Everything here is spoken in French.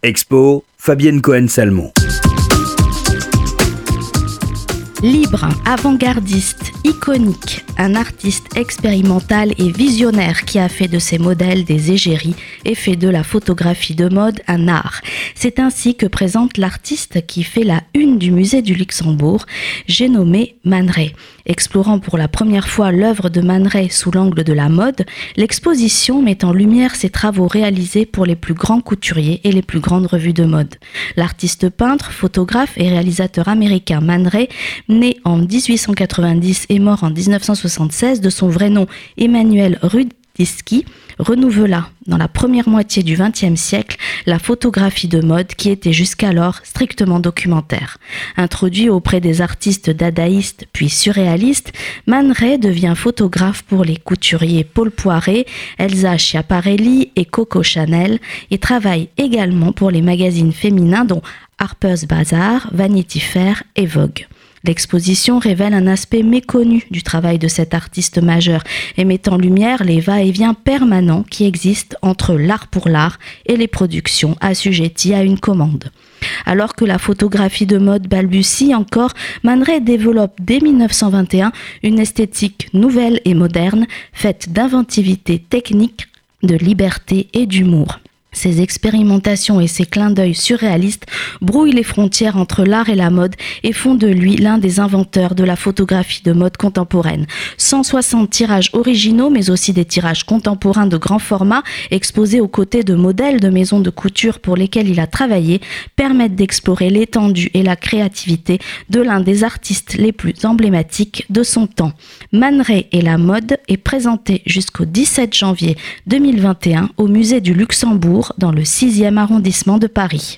Expo, Fabienne Cohen-Salmon. Libre, avant-gardiste, iconique, un artiste expérimental et visionnaire qui a fait de ses modèles des égéries et fait de la photographie de mode un art. C'est ainsi que présente l'artiste qui fait la une du musée du Luxembourg, j'ai nommé Man. Explorant pour la première fois l'œuvre de Man sous l'angle de la mode, l'exposition met en lumière ses travaux réalisés pour les plus grands couturiers et les plus grandes revues de mode. L'artiste peintre, photographe et réalisateur américain Man né en 1890 et mort en 1976 de son vrai nom Emmanuel Rudiski, renouvela dans la première moitié du XXe siècle la photographie de mode qui était jusqu'alors strictement documentaire. Introduit auprès des artistes dadaïstes puis surréalistes, Man Ray devient photographe pour les couturiers Paul Poiret, Elsa Schiaparelli et Coco Chanel et travaille également pour les magazines féminins dont Harper's Bazaar, Vanity Fair et Vogue. L'exposition révèle un aspect méconnu du travail de cet artiste majeur et met en lumière les va-et-vient permanents qui existent entre l'art pour l'art et les productions assujetties à une commande. Alors que la photographie de mode balbutie encore, Man développe dès 1921 une esthétique nouvelle et moderne, faite d'inventivité technique, de liberté et d'humour. Ses expérimentations et ses clins d'œil surréalistes brouillent les frontières entre l'art et la mode et font de lui l'un des inventeurs de la photographie de mode contemporaine. 160 tirages originaux, mais aussi des tirages contemporains de grand format, exposés aux côtés de modèles de maisons de couture pour lesquels il a travaillé, permettent d'explorer l'étendue et la créativité de l'un des artistes les plus emblématiques de son temps. Man et la mode est présenté jusqu'au 17 janvier 2021 au musée du Luxembourg dans le 6e arrondissement de Paris.